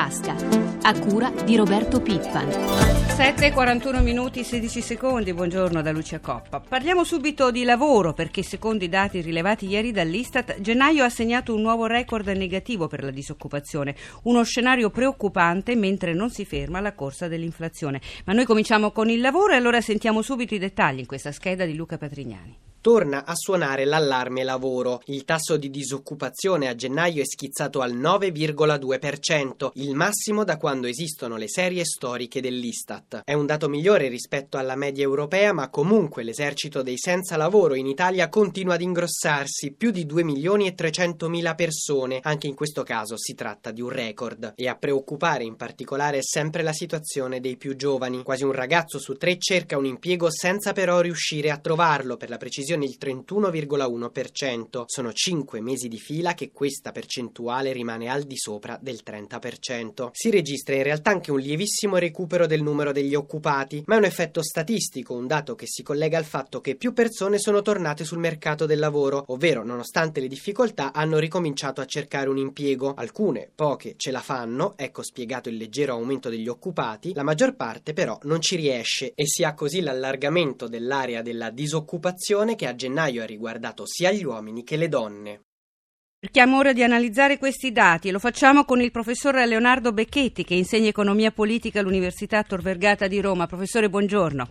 tasca, a cura di Roberto Pippan. 7.41 minuti 16 secondi, buongiorno da Lucia Coppa. Parliamo subito di lavoro perché secondo i dati rilevati ieri dall'Istat, gennaio ha segnato un nuovo record negativo per la disoccupazione, uno scenario preoccupante mentre non si ferma la corsa dell'inflazione. Ma noi cominciamo con il lavoro e allora sentiamo subito i dettagli in questa scheda di Luca Patrignani torna a suonare l'allarme lavoro. Il tasso di disoccupazione a gennaio è schizzato al 9,2%, il massimo da quando esistono le serie storiche dell'Istat. È un dato migliore rispetto alla media europea, ma comunque l'esercito dei senza lavoro in Italia continua ad ingrossarsi, più di 2 milioni e 300 mila persone. Anche in questo caso si tratta di un record. E a preoccupare in particolare è sempre la situazione dei più giovani. Quasi un ragazzo su tre cerca un impiego senza però riuscire a trovarlo per la precisione previsione il 31,1%. Sono 5 mesi di fila che questa percentuale rimane al di sopra del 30%. Si registra in realtà anche un lievissimo recupero del numero degli occupati, ma è un effetto statistico, un dato che si collega al fatto che più persone sono tornate sul mercato del lavoro, ovvero nonostante le difficoltà hanno ricominciato a cercare un impiego. Alcune, poche, ce la fanno, ecco spiegato il leggero aumento degli occupati, la maggior parte però non ci riesce e si ha così l'allargamento dell'area della disoccupazione che a gennaio ha riguardato sia gli uomini che le donne. Cerchiamo ora di analizzare questi dati e lo facciamo con il professor Leonardo Becchetti che insegna economia politica all'Università Tor Vergata di Roma. Professore, buongiorno.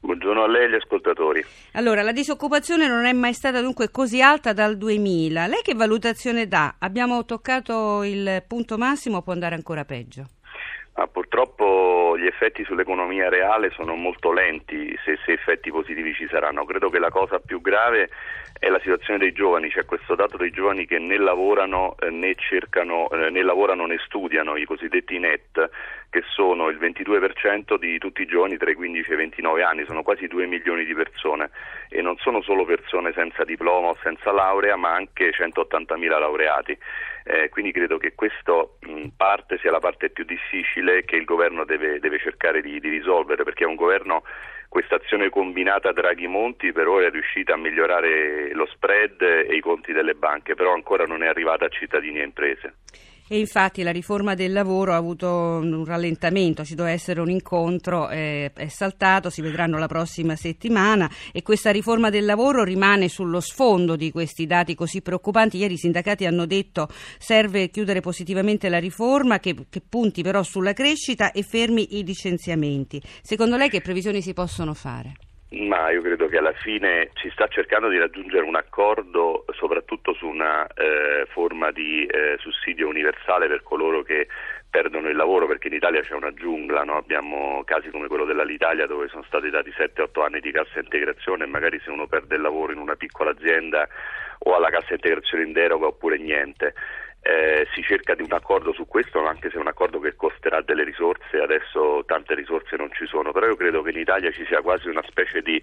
Buongiorno a lei e agli ascoltatori. Allora, la disoccupazione non è mai stata dunque così alta dal 2000. Lei che valutazione dà? Abbiamo toccato il punto massimo o può andare ancora peggio? Ma purtroppo gli effetti sull'economia reale sono molto lenti, se, se, effetti positivi ci saranno. Credo che la cosa più grave è la situazione dei giovani, c'è questo dato dei giovani che né lavorano eh, né, cercano, eh, né lavorano né studiano, i cosiddetti net, che sono il 22% di tutti i giovani tra i 15 e i 29 anni, sono quasi 2 milioni di persone e non sono solo persone senza diploma o senza laurea, ma anche 180 mila laureati. Eh, quindi credo che questa parte sia la parte più difficile che il governo deve, deve cercare di, di, risolvere, perché è un governo, questa azione combinata Draghi-Monti per ora è riuscita a migliorare lo spread e i conti delle banche, però ancora non è arrivata a cittadini e imprese e infatti la riforma del lavoro ha avuto un rallentamento, ci doveva essere un incontro, eh, è saltato, si vedranno la prossima settimana e questa riforma del lavoro rimane sullo sfondo di questi dati così preoccupanti. Ieri i sindacati hanno detto serve chiudere positivamente la riforma che, che punti però sulla crescita e fermi i licenziamenti. Secondo lei che previsioni si possono fare? Ma io credo che alla fine si sta cercando di raggiungere un accordo soprattutto su una eh, forma di eh, sussidio universale per coloro che perdono il lavoro perché in Italia c'è una giungla, no? abbiamo casi come quello dell'Alitalia dove sono stati dati 7-8 anni di cassa integrazione e magari se uno perde il lavoro in una piccola azienda o alla cassa integrazione in deroga oppure niente. Eh, si cerca di un accordo su questo, anche se è un accordo che costerà delle risorse, adesso tante risorse non ci sono, però io credo che in Italia ci sia quasi una specie di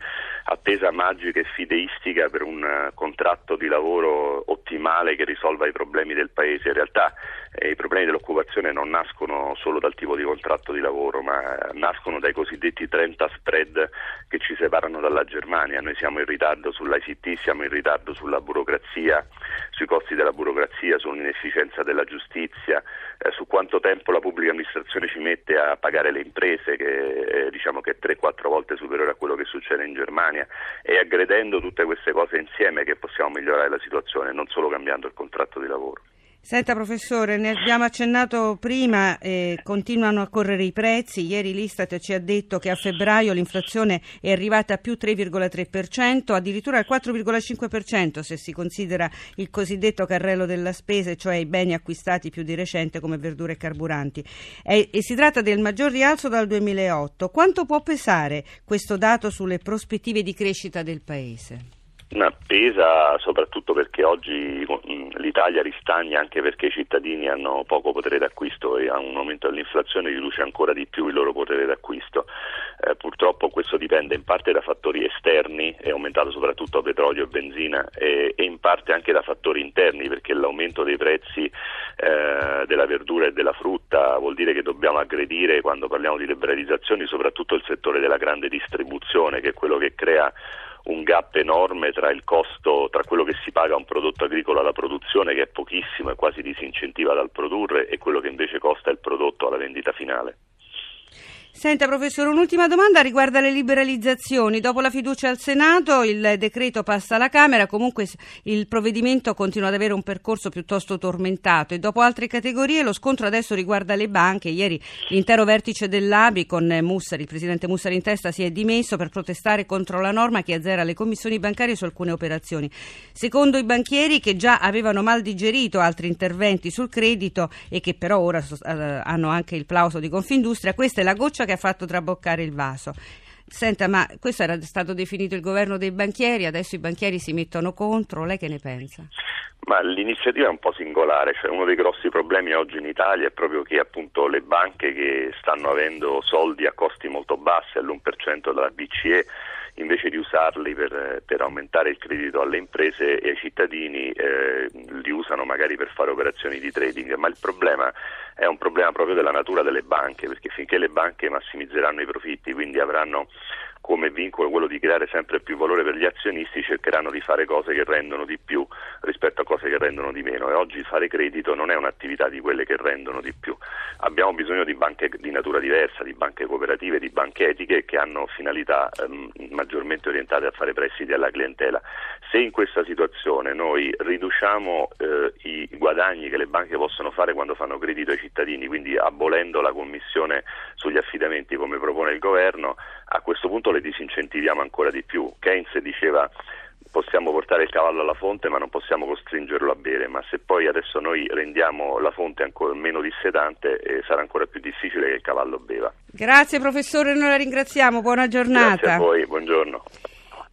attesa magica e fideistica per un uh, contratto di lavoro ottimale che risolva i problemi del Paese. In realtà eh, i problemi dell'occupazione non nascono solo dal tipo di contratto di lavoro, ma nascono dai cosiddetti 30 spread che ci separano dalla Germania. Noi siamo in ritardo sull'ICT, siamo in ritardo sulla burocrazia, sui costi della burocrazia, sull'inefficienza della giustizia, eh, su quanto tempo la pubblica amministrazione ci mette a pagare le imprese, che eh, diciamo che è 3-4 volte superiore a quello che succede in Germania, e aggredendo tutte queste cose insieme che possiamo migliorare la situazione, non solo cambiando il contratto di lavoro. Senta professore, ne abbiamo accennato prima, eh, continuano a correre i prezzi, ieri l'Istat ci ha detto che a febbraio l'inflazione è arrivata a più 3,3%, addirittura al 4,5% se si considera il cosiddetto carrello della spesa, cioè i beni acquistati più di recente come verdure e carburanti. E, e si tratta del maggior rialzo dal 2008. Quanto può pesare questo dato sulle prospettive di crescita del Paese? Una pesa soprattutto perché oggi l'Italia ristagna anche perché i cittadini hanno poco potere d'acquisto e a un aumento dell'inflazione riduce ancora di più il loro potere d'acquisto. Eh, purtroppo questo dipende in parte da fattori esterni, è aumentato soprattutto petrolio e benzina e, e, in parte anche da fattori interni perché l'aumento dei prezzi eh, della verdura e della frutta vuol dire che dobbiamo aggredire quando parliamo di liberalizzazioni soprattutto il settore della grande distribuzione che è quello che crea un gap enorme tra il costo, tra quello che si paga a un prodotto agricolo alla produzione, che è pochissimo e quasi disincentiva dal produrre, e quello che invece costa il prodotto alla vendita finale. Senta professore, un'ultima domanda riguarda le liberalizzazioni. Dopo la fiducia al Senato il decreto passa alla Camera, comunque il provvedimento continua ad avere un percorso piuttosto tormentato e dopo altre categorie lo scontro adesso riguarda le banche. Ieri l'intero vertice dell'ABI con Mussari, il presidente Mussari in testa, si è dimesso per protestare contro la norma che azzera le commissioni bancarie su alcune operazioni. Secondo i banchieri che già avevano mal digerito altri interventi sul credito e che però ora eh, hanno anche il plauso di Confindustria, questa è la goccia che ha fatto traboccare il vaso. Senta, ma questo era stato definito il governo dei banchieri, adesso i banchieri si mettono contro, lei che ne pensa? Ma l'iniziativa è un po' singolare, cioè uno dei grossi problemi oggi in Italia è proprio che appunto le banche che stanno avendo soldi a costi molto bassi, all'1% dalla BCE, invece di usarli per, per, aumentare il credito alle imprese e ai cittadini eh, li usano magari per fare operazioni di trading, ma il problema è un problema proprio della natura delle banche, perché finché le banche massimizzeranno i profitti, quindi avranno come vincolo quello di creare sempre più valore per gli azionisti, cercheranno di fare cose che rendono di più rispetto a cose che rendono di meno e oggi fare credito non è un'attività di quelle che rendono di più. Abbiamo bisogno di banche di natura diversa, di banche cooperative, di banche etiche che hanno finalità ehm, maggiormente orientate a fare prestiti alla clientela. Se in questa situazione noi riduciamo eh, i guadagni che le banche possono fare quando fanno credito ai cittadini, quindi abolendo la commissione sugli affidamenti come propone il governo, a questo punto le disincentiviamo ancora di più. Keynes diceva possiamo portare il cavallo alla fonte ma non possiamo costringerlo a bere, ma se poi adesso noi rendiamo la fonte ancora meno dissetante eh, sarà ancora più difficile che il cavallo beva. Grazie professore, noi la ringraziamo, buona giornata. Grazie a voi, buongiorno.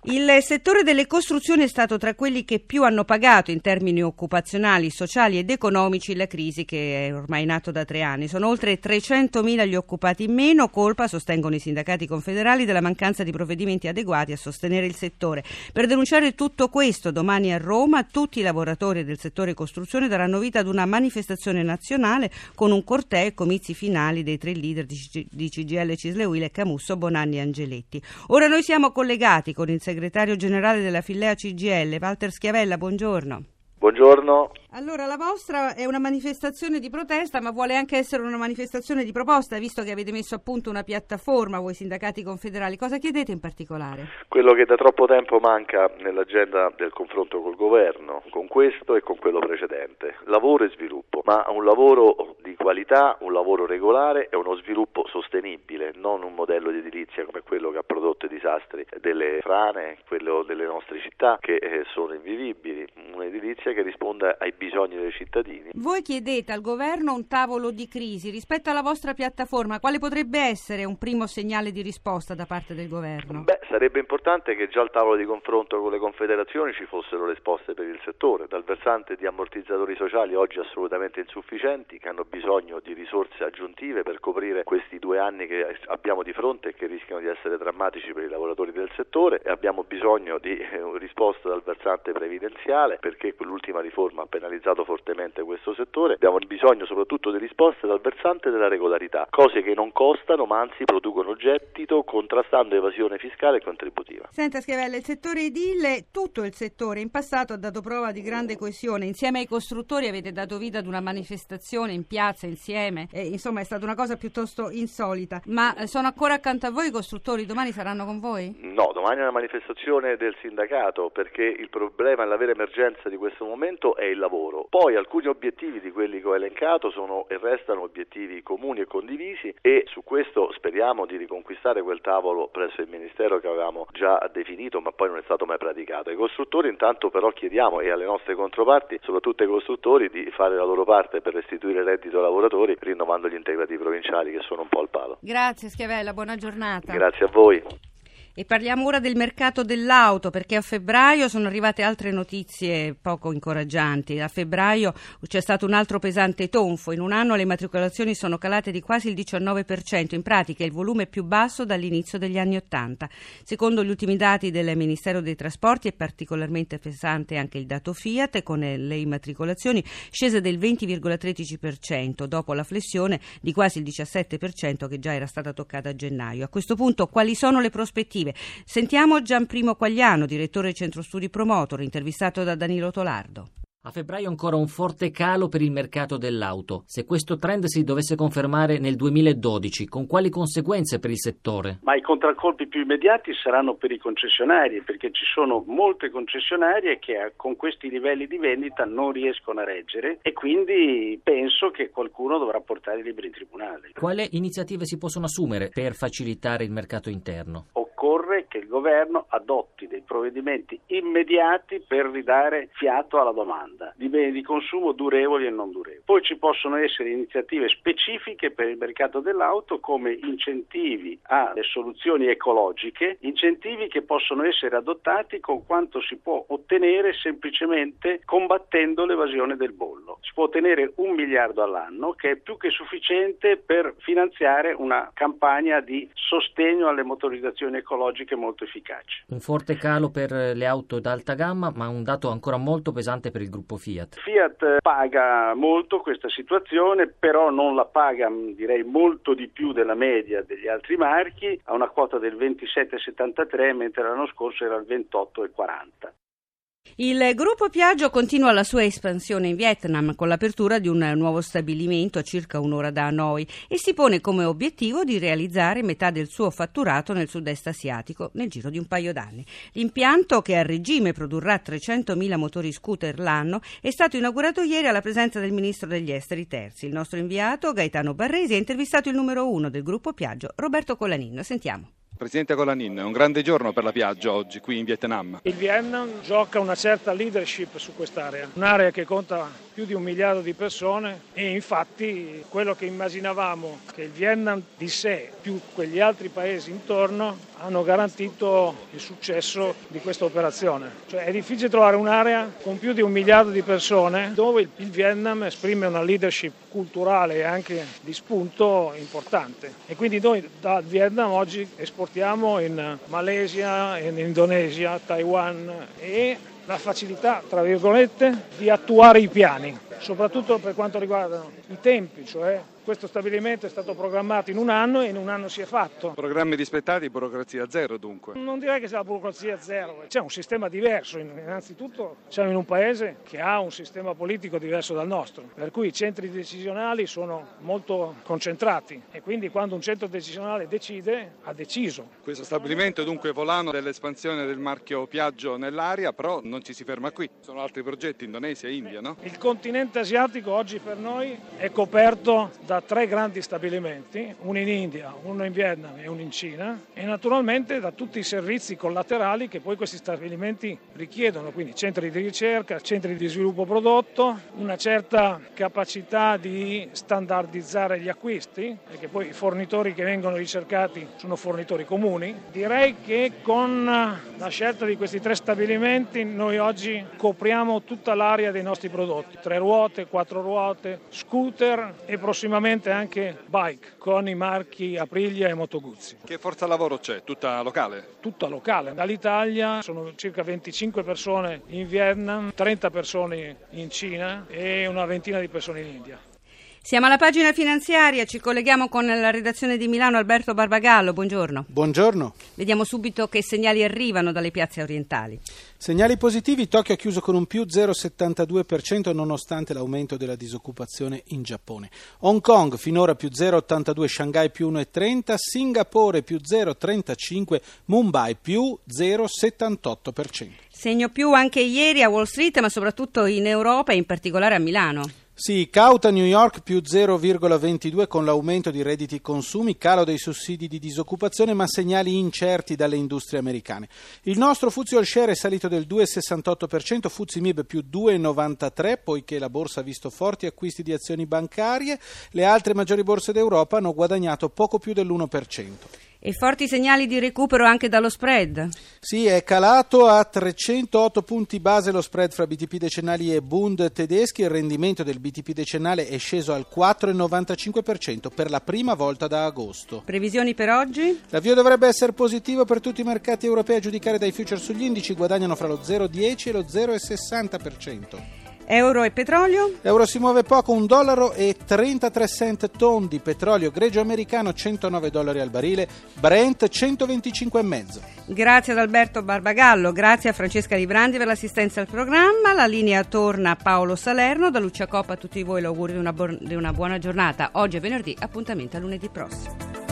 Il settore delle costruzioni è stato tra quelli che più hanno pagato in termini occupazionali, sociali ed economici la crisi che è ormai nato da tre anni. Sono oltre 300.000 gli occupati in meno, colpa, sostengono i sindacati confederali, della mancanza di provvedimenti adeguati a sostenere il settore. Per denunciare tutto questo, domani a Roma tutti i lavoratori del settore costruzione daranno vita ad una manifestazione nazionale con un corteo e comizi finali dei tre leader di CGL Cisleuile, Camusso, Bonanni e Angeletti. Ora noi siamo collegati con il segretario segretario generale della Fillea CGL, Walter Schiavella, buongiorno. Buongiorno. Allora, la vostra è una manifestazione di protesta, ma vuole anche essere una manifestazione di proposta, visto che avete messo a punto una piattaforma, voi sindacati confederali. Cosa chiedete in particolare? Quello che da troppo tempo manca nell'agenda del confronto col governo, con questo e con quello precedente. Lavoro e sviluppo, ma un lavoro di qualità, un lavoro regolare e uno sviluppo sostenibile, non un modello di edilizia come quello che ha prodotto i disastri delle frane, quello delle nostre città che eh, sono invivibili, un'edilizia che risponda ai bisogni bisogni dei cittadini. Voi chiedete al governo un tavolo di crisi. Rispetto alla vostra piattaforma, quale potrebbe essere un primo segnale di risposta da parte del governo? Beh, sarebbe importante che già al tavolo di confronto con le confederazioni ci fossero risposte per il settore, dal versante di ammortizzatori sociali oggi assolutamente insufficienti, che hanno bisogno di risorse aggiuntive per coprire questi due anni che abbiamo di fronte e che rischiano di essere drammatici per i lavoratori del settore e abbiamo bisogno di eh, risposte dal versante previdenziale perché quell'ultima riforma ha penalizzato fortemente questo settore, abbiamo bisogno soprattutto di risposte dal versante della regolarità, cose che non costano ma anzi producono gettito contrastando evasione fiscale e contributiva. Senta Schiavella, il settore edile, tutto il settore. In passato ha dato prova di grande coesione, insieme ai costruttori avete dato vita ad una manifestazione in piazza insieme, e, insomma è stata una cosa piuttosto insolita, ma eh, sono ancora accanto a voi i costruttori, domani saranno con voi? No, domani è una manifestazione del sindacato perché il problema e la vera emergenza di questo momento è il lavoro lavoro. Poi alcuni obiettivi di quelli che ho elencato sono e restano obiettivi comuni e condivisi e su questo speriamo di riconquistare quel tavolo presso il Ministero che avevamo già definito ma poi non è stato mai praticato. Ai costruttori intanto però chiediamo e alle nostre controparti, soprattutto ai costruttori, di fare la loro parte per restituire reddito ai lavoratori rinnovando gli integrativi provinciali che sono un po' al palo. Grazie Schiavella, buona giornata. Grazie a voi. E parliamo ora del mercato dell'auto perché a febbraio sono arrivate altre notizie poco incoraggianti. A febbraio c'è stato un altro pesante tonfo. In un anno le matricolazioni sono calate di quasi il 19%, in pratica il volume più basso dall'inizio degli anni Ottanta. Secondo gli ultimi dati del Ministero dei Trasporti è particolarmente pesante anche il dato Fiat con le immatricolazioni scese del 20,13% dopo la flessione di quasi il 17% che già era stata toccata a gennaio. A questo punto quali sono le prospettive? Estive. Sentiamo Gianprimo Quagliano, direttore del Centro Studi Promotor, intervistato da Danilo Tolardo. A febbraio ancora un forte calo per il mercato dell'auto. Se questo trend si dovesse confermare nel 2012, con quali conseguenze per il settore? Ma i contraccolpi più immediati saranno per i concessionari, perché ci sono molte concessionarie che con questi livelli di vendita non riescono a reggere e quindi penso che qualcuno dovrà portare i libri in tribunale. Quali iniziative si possono assumere per facilitare il mercato interno? Occorre che il governo adotti dei provvedimenti immediati per ridare fiato alla domanda di beni di consumo durevoli e non durevoli. Poi ci possono essere iniziative specifiche per il mercato dell'auto come incentivi alle soluzioni ecologiche, incentivi che possono essere adottati con quanto si può ottenere semplicemente combattendo l'evasione del bollo. Si può ottenere un miliardo all'anno che è più che sufficiente per finanziare una campagna di sostegno alle motorizzazioni ecologiche molto efficaci. Un forte calo per le auto d'alta gamma, ma un dato ancora molto pesante per il gruppo Fiat. Fiat paga molto questa situazione, però non la paga direi molto di più della media degli altri marchi, ha una quota del 27,73 mentre l'anno scorso era il 28,40. Il gruppo Piaggio continua la sua espansione in Vietnam con l'apertura di un nuovo stabilimento a circa un'ora da Hanoi e si pone come obiettivo di realizzare metà del suo fatturato nel sud-est asiatico nel giro di un paio d'anni. L'impianto, che a regime produrrà 300.000 motori scooter l'anno, è stato inaugurato ieri alla presenza del ministro degli esteri Terzi. Il nostro inviato, Gaetano Barresi, ha intervistato il numero uno del gruppo Piaggio, Roberto Colaninno. Sentiamo. Presidente Colanin, è un grande giorno per la Piaggio oggi qui in Vietnam. Il Vietnam gioca una certa leadership su quest'area, un'area che conta più di un miliardo di persone e infatti quello che immaginavamo che il Vietnam di sé più quegli altri paesi intorno hanno garantito il successo di questa operazione. Cioè è difficile trovare un'area con più di un miliardo di persone dove il Vietnam esprime una leadership culturale e anche di spunto importante e quindi noi dal Vietnam oggi esportiamo in Malesia, in Indonesia, Taiwan e la facilità, tra virgolette, di attuare i piani, soprattutto per quanto riguarda i tempi, cioè questo stabilimento è stato programmato in un anno e in un anno si è fatto. Programmi rispettati, burocrazia zero dunque? Non direi che sia la burocrazia zero, c'è un sistema diverso. Innanzitutto siamo in un paese che ha un sistema politico diverso dal nostro, per cui i centri decisionali sono molto concentrati e quindi quando un centro decisionale decide, ha deciso. Questo stabilimento è dunque volano dell'espansione del marchio Piaggio nell'area, però non ci si ferma qui. Sono altri progetti, Indonesia e India, no? Il continente asiatico oggi per noi è coperto da da tre grandi stabilimenti, uno in India, uno in Vietnam e uno in Cina e naturalmente da tutti i servizi collaterali che poi questi stabilimenti richiedono, quindi centri di ricerca, centri di sviluppo prodotto, una certa capacità di standardizzare gli acquisti, perché poi i fornitori che vengono ricercati sono fornitori comuni. Direi che con la scelta di questi tre stabilimenti noi oggi copriamo tutta l'area dei nostri prodotti, tre ruote, quattro ruote, scooter e prossimamente sicuramente anche bike con i marchi Aprilia e Moto Guzzi. Che forza lavoro c'è? Tutta locale? Tutta locale. Dall'Italia sono circa 25 persone in Vietnam, 30 persone in Cina e una ventina di persone in India. Siamo alla pagina finanziaria, ci colleghiamo con la redazione di Milano Alberto Barbagallo, buongiorno. Buongiorno. Vediamo subito che segnali arrivano dalle piazze orientali. Segnali positivi, Tokyo ha chiuso con un più 0,72% nonostante l'aumento della disoccupazione in Giappone. Hong Kong finora più 0,82%, Shanghai più 1,30%, Singapore più 0,35%, Mumbai più 0,78%. Segno più anche ieri a Wall Street ma soprattutto in Europa e in particolare a Milano. Sì, cauta New York più 0,22 con l'aumento di redditi consumi, calo dei sussidi di disoccupazione, ma segnali incerti dalle industrie americane. Il nostro Fuzio All Share è salito del 2,68%, Fuzzi Mib più 2,93, poiché la borsa ha visto forti acquisti di azioni bancarie, le altre maggiori borse d'Europa hanno guadagnato poco più dell'1%. E forti segnali di recupero anche dallo spread? Sì, è calato a 308 punti base lo spread fra BTP decennali e Bund tedeschi. Il rendimento del BTP decennale è sceso al 4,95% per la prima volta da agosto. Previsioni per oggi? L'avvio dovrebbe essere positivo per tutti i mercati europei a giudicare dai future sugli indici, guadagnano fra lo 0,10 e lo 0,60%. Euro e petrolio? Euro si muove poco, un dollaro e 33 cent tondi, petrolio greggio americano 109 dollari al barile, Brent 125,5. Grazie ad Alberto Barbagallo, grazie a Francesca Librandi per l'assistenza al programma, la linea torna a Paolo Salerno, da Lucia Coppa a tutti voi l'augurio di di una buona giornata, oggi è venerdì, appuntamento a lunedì prossimo.